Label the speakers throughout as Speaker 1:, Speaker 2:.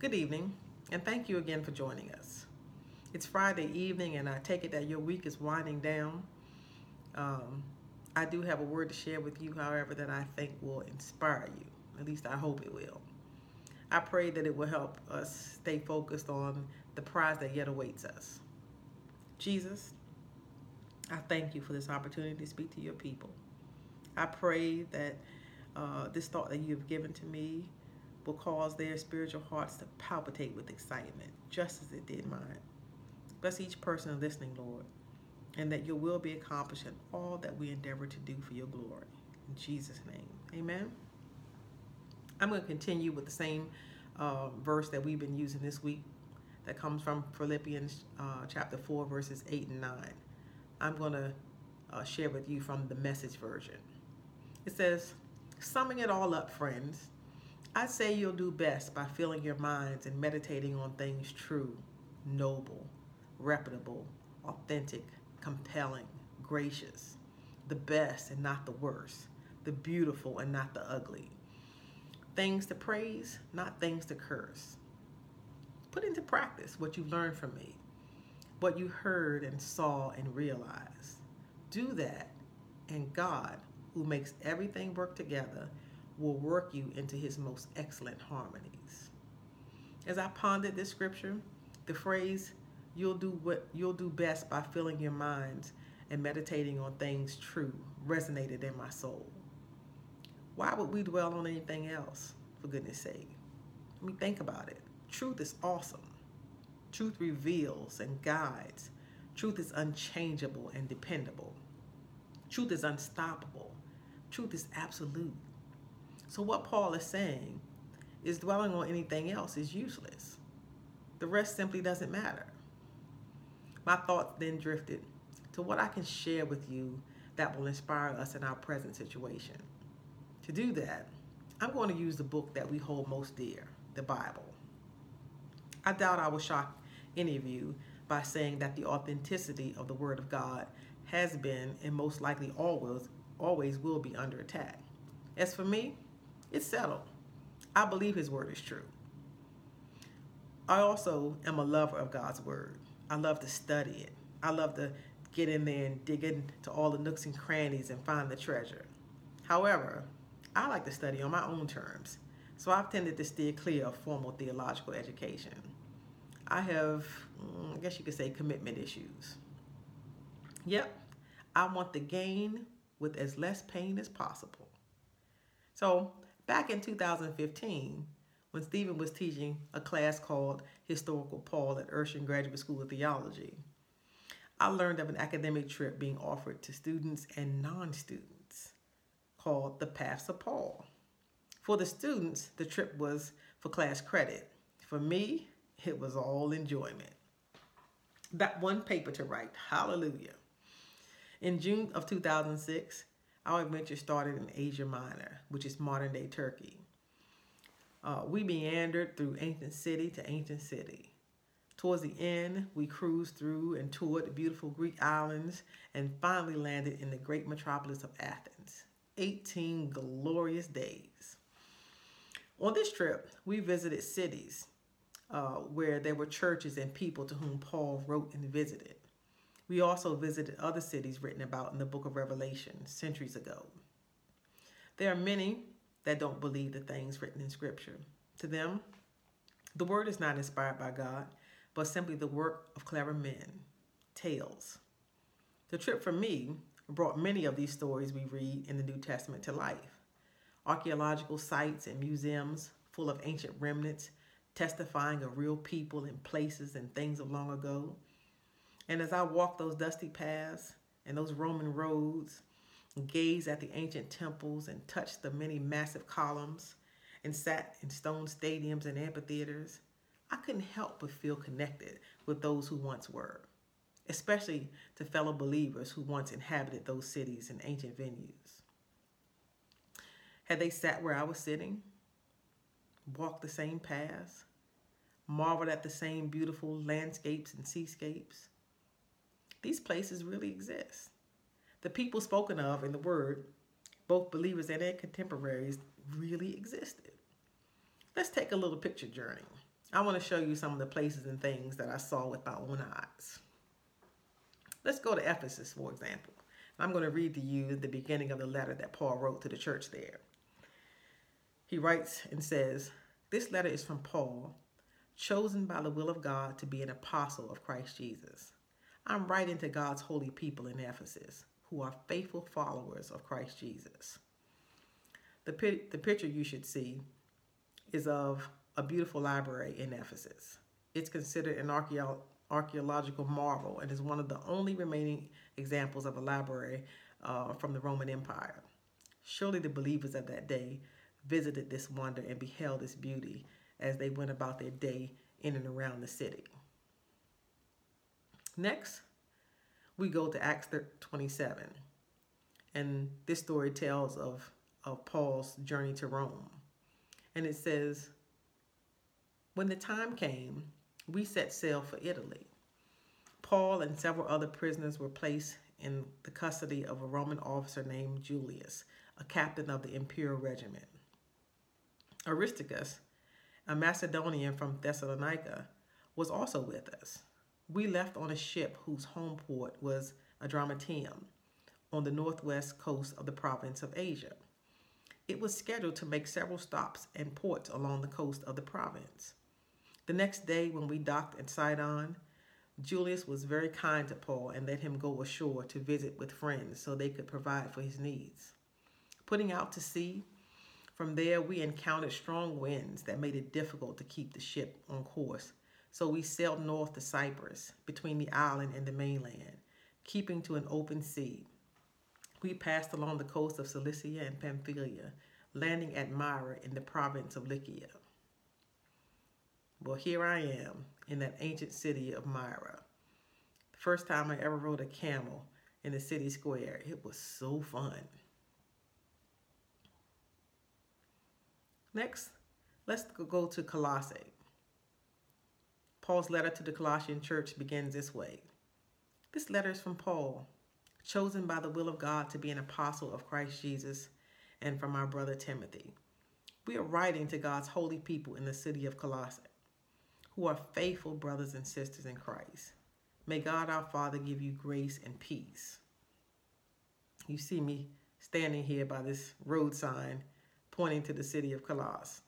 Speaker 1: Good evening, and thank you again for joining us. It's Friday evening, and I take it that your week is winding down. Um, I do have a word to share with you, however, that I think will inspire you. At least I hope it will. I pray that it will help us stay focused on the prize that yet awaits us. Jesus, I thank you for this opportunity to speak to your people. I pray that uh, this thought that you have given to me will cause their spiritual hearts to palpitate with excitement, just as it did mine. Bless each person listening, Lord, and that your will be accomplished in all that we endeavor to do for your glory. In Jesus' name, amen. I'm going to continue with the same uh, verse that we've been using this week that comes from Philippians uh, chapter 4, verses 8 and 9. I'm going to uh, share with you from the message version. It says, Summing it all up, friends, I'd say you'll do best by filling your minds and meditating on things true, noble, reputable, authentic, compelling, gracious, the best and not the worst, the beautiful and not the ugly. Things to praise, not things to curse. Put into practice what you learned from me, what you heard and saw and realized. Do that, and God who makes everything work together, will work you into his most excellent harmonies. As I pondered this scripture, the phrase, you'll do what you'll do best by filling your minds and meditating on things true resonated in my soul. Why would we dwell on anything else, for goodness sake? I mean, think about it. Truth is awesome. Truth reveals and guides. Truth is unchangeable and dependable. Truth is unstoppable. Truth is absolute. So, what Paul is saying is dwelling on anything else is useless. The rest simply doesn't matter. My thoughts then drifted to what I can share with you that will inspire us in our present situation. To do that, I'm going to use the book that we hold most dear, the Bible. I doubt I will shock any of you by saying that the authenticity of the Word of God has been and most likely always always will be under attack. As for me, it's settled. I believe his word is true. I also am a lover of God's word. I love to study it. I love to get in there and dig into all the nooks and crannies and find the treasure. However, I like to study on my own terms, so I've tended to steer clear of formal theological education. I have, mm, I guess you could say, commitment issues. Yep, I want the gain with as less pain as possible. So, back in 2015, when Stephen was teaching a class called Historical Paul at Urshan Graduate School of Theology, I learned of an academic trip being offered to students and non students called the Paths of Paul. For the students, the trip was for class credit. For me, it was all enjoyment. That one paper to write, hallelujah. In June of 2006, our adventure started in Asia Minor, which is modern day Turkey. Uh, we meandered through ancient city to ancient city. Towards the end, we cruised through and toured the beautiful Greek islands and finally landed in the great metropolis of Athens. 18 glorious days. On this trip, we visited cities uh, where there were churches and people to whom Paul wrote and visited. We also visited other cities written about in the book of Revelation centuries ago. There are many that don't believe the things written in Scripture. To them, the word is not inspired by God, but simply the work of clever men, tales. The trip for me brought many of these stories we read in the New Testament to life. Archaeological sites and museums full of ancient remnants testifying of real people and places and things of long ago and as I walked those dusty paths and those Roman roads, and gazed at the ancient temples and touched the many massive columns and sat in stone stadiums and amphitheaters, I couldn't help but feel connected with those who once were, especially to fellow believers who once inhabited those cities and ancient venues. Had they sat where I was sitting, walked the same paths, marveled at the same beautiful landscapes and seascapes, these places really exist. The people spoken of in the word, both believers and their contemporaries, really existed. Let's take a little picture journey. I want to show you some of the places and things that I saw with my own eyes. Let's go to Ephesus, for example. I'm going to read to you the beginning of the letter that Paul wrote to the church there. He writes and says, This letter is from Paul, chosen by the will of God to be an apostle of Christ Jesus. I'm writing to God's holy people in Ephesus who are faithful followers of Christ Jesus. The, the picture you should see is of a beautiful library in Ephesus. It's considered an archeo- archaeological marvel and is one of the only remaining examples of a library uh, from the Roman Empire. Surely the believers of that day visited this wonder and beheld its beauty as they went about their day in and around the city. Next, we go to Acts 27. And this story tells of, of Paul's journey to Rome. And it says, When the time came, we set sail for Italy. Paul and several other prisoners were placed in the custody of a Roman officer named Julius, a captain of the imperial regiment. Aristarchus, a Macedonian from Thessalonica, was also with us. We left on a ship whose home port was Adramyttium on the northwest coast of the province of Asia. It was scheduled to make several stops and ports along the coast of the province. The next day, when we docked at Sidon, Julius was very kind to Paul and let him go ashore to visit with friends so they could provide for his needs. Putting out to sea, from there we encountered strong winds that made it difficult to keep the ship on course. So we sailed north to Cyprus, between the island and the mainland, keeping to an open sea. We passed along the coast of Cilicia and Pamphylia, landing at Myra in the province of Lycia. Well, here I am in that ancient city of Myra. The first time I ever rode a camel in the city square. It was so fun. Next, let's go to Colossae. Paul's letter to the Colossian church begins this way. This letter is from Paul, chosen by the will of God to be an apostle of Christ Jesus, and from our brother Timothy. We are writing to God's holy people in the city of Colossae who are faithful brothers and sisters in Christ. May God our Father give you grace and peace. You see me standing here by this road sign pointing to the city of Colossus.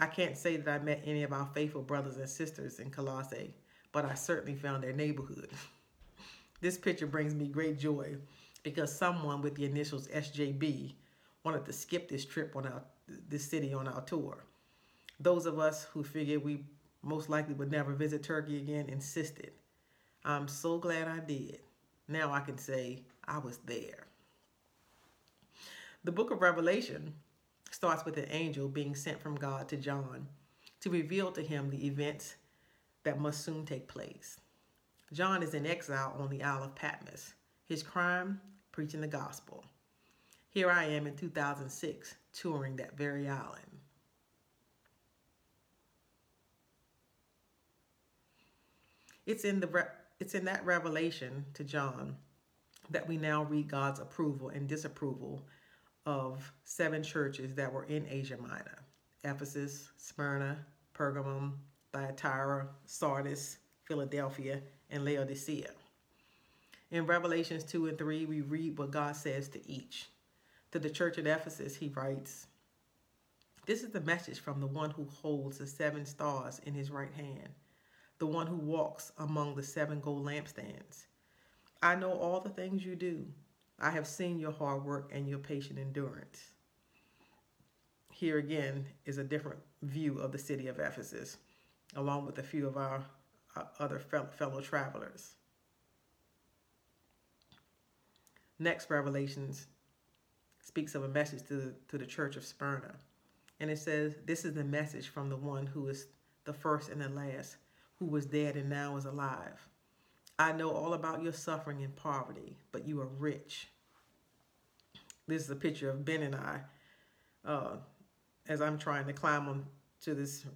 Speaker 1: I can't say that I met any of our faithful brothers and sisters in Colossae, but I certainly found their neighborhood. this picture brings me great joy because someone with the initials SJB wanted to skip this trip on our this city on our tour. Those of us who figured we most likely would never visit Turkey again, insisted. I'm so glad I did. Now I can say I was there. The book of Revelation starts with an angel being sent from God to John to reveal to him the events that must soon take place. John is in exile on the Isle of Patmos. His crime, preaching the gospel. Here I am in 2006, touring that very island. It's in the it's in that revelation to John that we now read God's approval and disapproval of seven churches that were in Asia Minor. Ephesus, Smyrna, Pergamum, Thyatira, Sardis, Philadelphia, and Laodicea. In Revelations 2 and 3, we read what God says to each. To the church at Ephesus, he writes, This is the message from the one who holds the seven stars in his right hand the one who walks among the seven gold lampstands. I know all the things you do. I have seen your hard work and your patient endurance. Here again is a different view of the city of Ephesus, along with a few of our uh, other fellow travelers. Next, Revelations speaks of a message to the, to the church of Smyrna. And it says, This is the message from the one who is the first and the last, who was dead and now is alive. I know all about your suffering and poverty, but you are rich. This is a picture of Ben and I uh, as I'm trying to climb on to this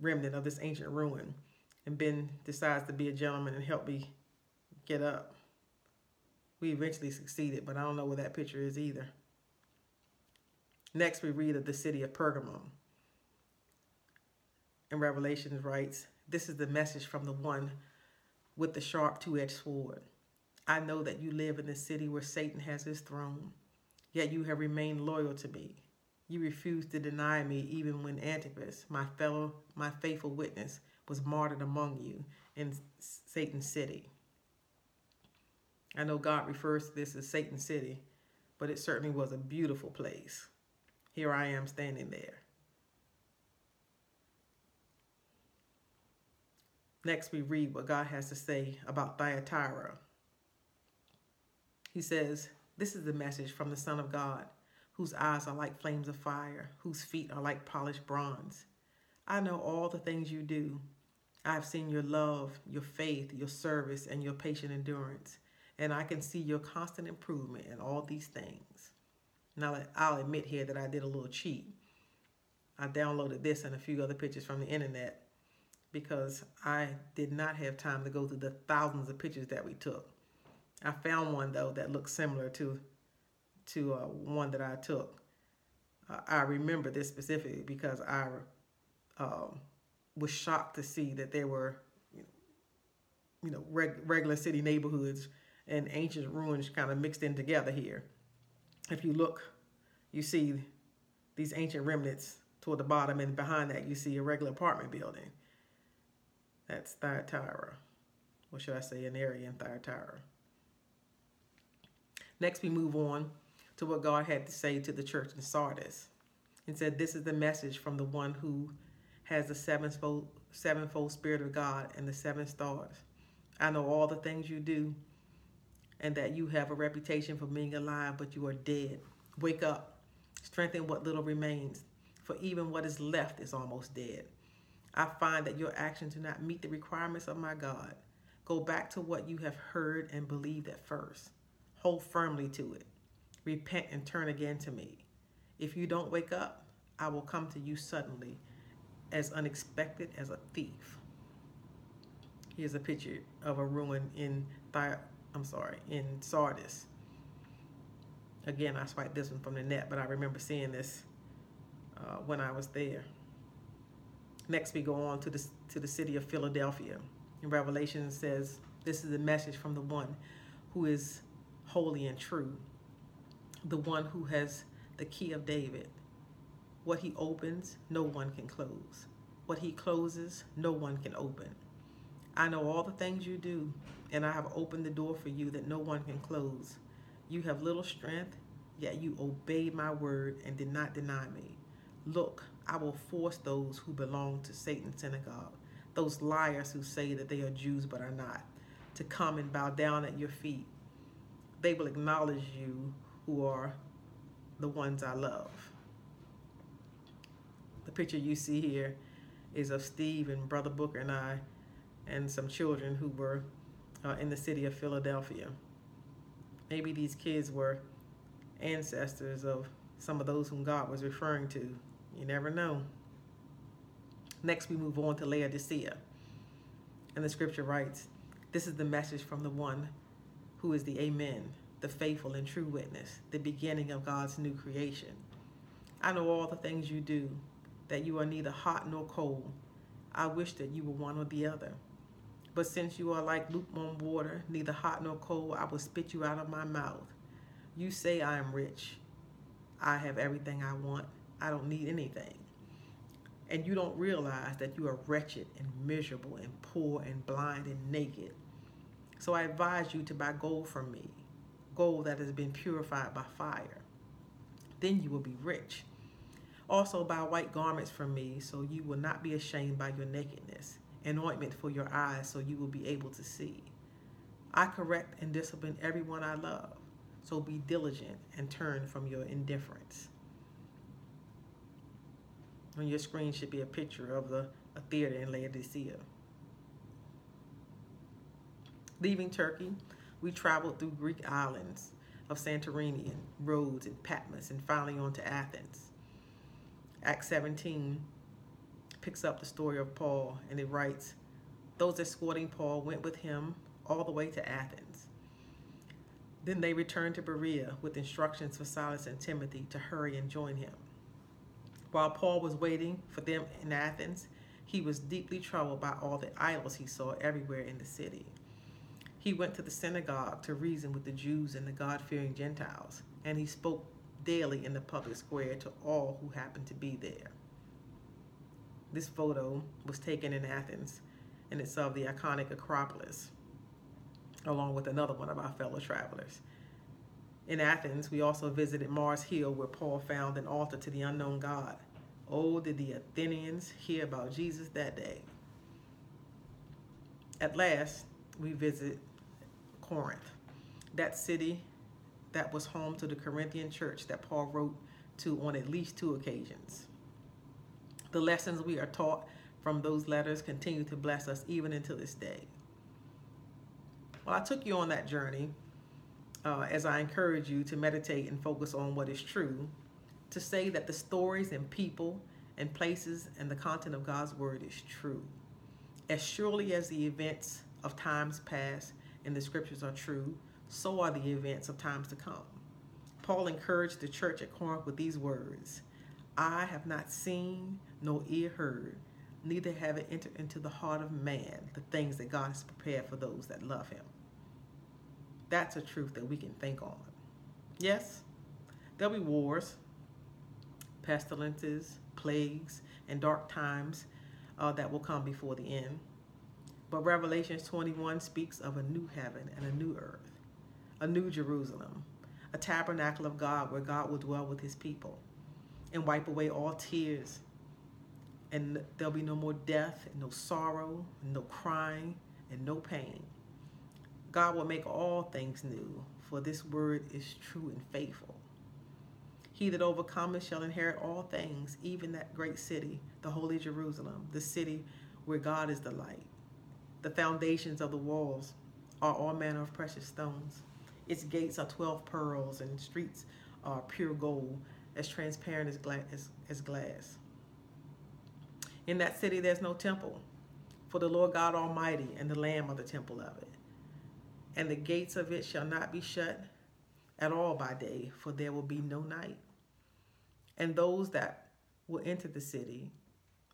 Speaker 1: remnant of this ancient ruin. And Ben decides to be a gentleman and help me get up. We eventually succeeded, but I don't know where that picture is either. Next, we read of the city of Pergamum. in Revelation writes, This is the message from the one with the sharp two edged sword. I know that you live in the city where Satan has his throne, yet you have remained loyal to me. You refused to deny me even when Antipas, my fellow, my faithful witness, was martyred among you in Satan's city. I know God refers to this as Satan's city, but it certainly was a beautiful place. Here I am standing there. Next, we read what God has to say about Thyatira. He says, This is the message from the Son of God whose eyes are like flames of fire, whose feet are like polished bronze. I know all the things you do. I have seen your love, your faith, your service, and your patient endurance, and I can see your constant improvement in all these things. Now, I'll admit here that I did a little cheat. I downloaded this and a few other pictures from the internet because I did not have time to go through the thousands of pictures that we took. I found one, though, that looked similar to to uh, one that I took. Uh, I remember this specifically because I um, was shocked to see that there were, you know, reg- regular city neighborhoods and ancient ruins kind of mixed in together here. If you look, you see these ancient remnants toward the bottom, and behind that you see a regular apartment building. That's Thyatira. What should I say, an area in Thyatira. Next, we move on to what God had to say to the church in Sardis and said, This is the message from the one who has the sevenfold, sevenfold Spirit of God and the seven stars. I know all the things you do and that you have a reputation for being alive, but you are dead. Wake up, strengthen what little remains, for even what is left is almost dead. I find that your actions do not meet the requirements of my God. Go back to what you have heard and believed at first. Hold firmly to it. Repent and turn again to me. If you don't wake up, I will come to you suddenly, as unexpected as a thief. Here's a picture of a ruin in I'm sorry, in Sardis. Again, I swiped this one from the net, but I remember seeing this uh, when I was there. Next, we go on to the, to the city of Philadelphia. In Revelation says, This is a message from the one who is holy and true, the one who has the key of David. What he opens, no one can close. What he closes, no one can open. I know all the things you do, and I have opened the door for you that no one can close. You have little strength, yet you obeyed my word and did not deny me. Look, I will force those who belong to Satan's synagogue, those liars who say that they are Jews but are not, to come and bow down at your feet. They will acknowledge you who are the ones I love. The picture you see here is of Steve and Brother Booker and I and some children who were uh, in the city of Philadelphia. Maybe these kids were ancestors of some of those whom God was referring to. You never know. Next, we move on to Laodicea. And the scripture writes, This is the message from the one who is the Amen, the faithful and true witness, the beginning of God's new creation. I know all the things you do, that you are neither hot nor cold. I wish that you were one or the other. But since you are like lukewarm water, neither hot nor cold, I will spit you out of my mouth. You say I am rich. I have everything I want. I don't need anything. And you don't realize that you are wretched and miserable and poor and blind and naked. So I advise you to buy gold from me, gold that has been purified by fire. Then you will be rich. Also buy white garments from me, so you will not be ashamed by your nakedness, and ointment for your eyes, so you will be able to see. I correct and discipline everyone I love, so be diligent and turn from your indifference. On your screen should be a picture of the a theater in Laodicea. Leaving Turkey, we traveled through Greek islands of Santorini and Rhodes and Patmos and finally on to Athens. Acts 17 picks up the story of Paul and it writes, Those escorting Paul went with him all the way to Athens. Then they returned to Berea with instructions for Silas and Timothy to hurry and join him. While Paul was waiting for them in Athens, he was deeply troubled by all the idols he saw everywhere in the city. He went to the synagogue to reason with the Jews and the God fearing Gentiles, and he spoke daily in the public square to all who happened to be there. This photo was taken in Athens, and it's of the iconic Acropolis, along with another one of our fellow travelers. In Athens, we also visited Mars Hill, where Paul found an altar to the unknown God. Oh, did the Athenians hear about Jesus that day? At last, we visit Corinth, that city that was home to the Corinthian church that Paul wrote to on at least two occasions. The lessons we are taught from those letters continue to bless us even until this day. Well, I took you on that journey uh, as I encourage you to meditate and focus on what is true, to say that the stories and people and places and the content of God's word is true. As surely as the events of times past and the scriptures are true, so are the events of times to come. Paul encouraged the church at Corinth with these words I have not seen nor ear heard, neither have it entered into the heart of man the things that God has prepared for those that love him. That's a truth that we can think on. Yes, there'll be wars, pestilences, plagues, and dark times uh, that will come before the end. But Revelation 21 speaks of a new heaven and a new earth, a new Jerusalem, a tabernacle of God where God will dwell with his people and wipe away all tears. And there'll be no more death, and no sorrow, and no crying, and no pain. God will make all things new, for this word is true and faithful. He that overcometh shall inherit all things, even that great city, the holy Jerusalem, the city where God is the light. The foundations of the walls are all manner of precious stones. Its gates are 12 pearls, and streets are pure gold, as transparent as, gla- as, as glass. In that city, there's no temple, for the Lord God Almighty and the Lamb are the temple of it. And the gates of it shall not be shut at all by day, for there will be no night. And those that will enter the city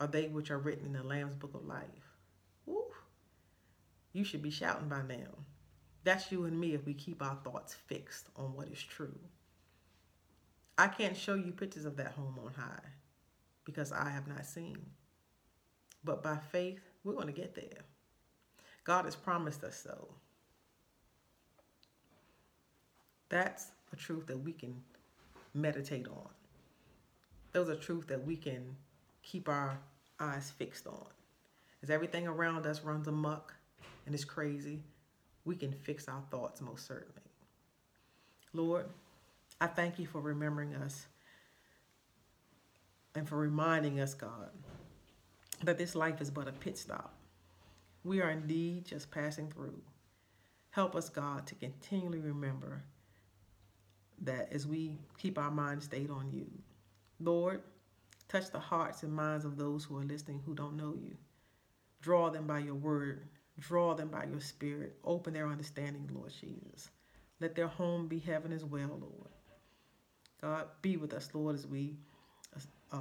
Speaker 1: are they which are written in the Lamb's book of life. Woo. You should be shouting by now. That's you and me if we keep our thoughts fixed on what is true. I can't show you pictures of that home on high because I have not seen. But by faith, we're going to get there. God has promised us so. That's a truth that we can meditate on. Those are truths that we can keep our eyes fixed on. As everything around us runs amok and is crazy, we can fix our thoughts most certainly. Lord, I thank you for remembering us and for reminding us, God, that this life is but a pit stop. We are indeed just passing through. Help us, God, to continually remember that as we keep our mind stayed on you. Lord, touch the hearts and minds of those who are listening who don't know you. Draw them by your word. Draw them by your spirit. Open their understanding, Lord Jesus. Let their home be heaven as well, Lord. God, be with us, Lord, as we uh,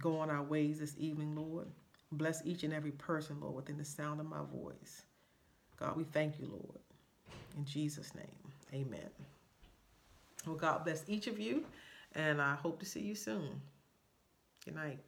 Speaker 1: go on our ways this evening, Lord. Bless each and every person, Lord, within the sound of my voice. God, we thank you, Lord. In Jesus' name, amen. Well, God bless each of you, and I hope to see you soon. Good night.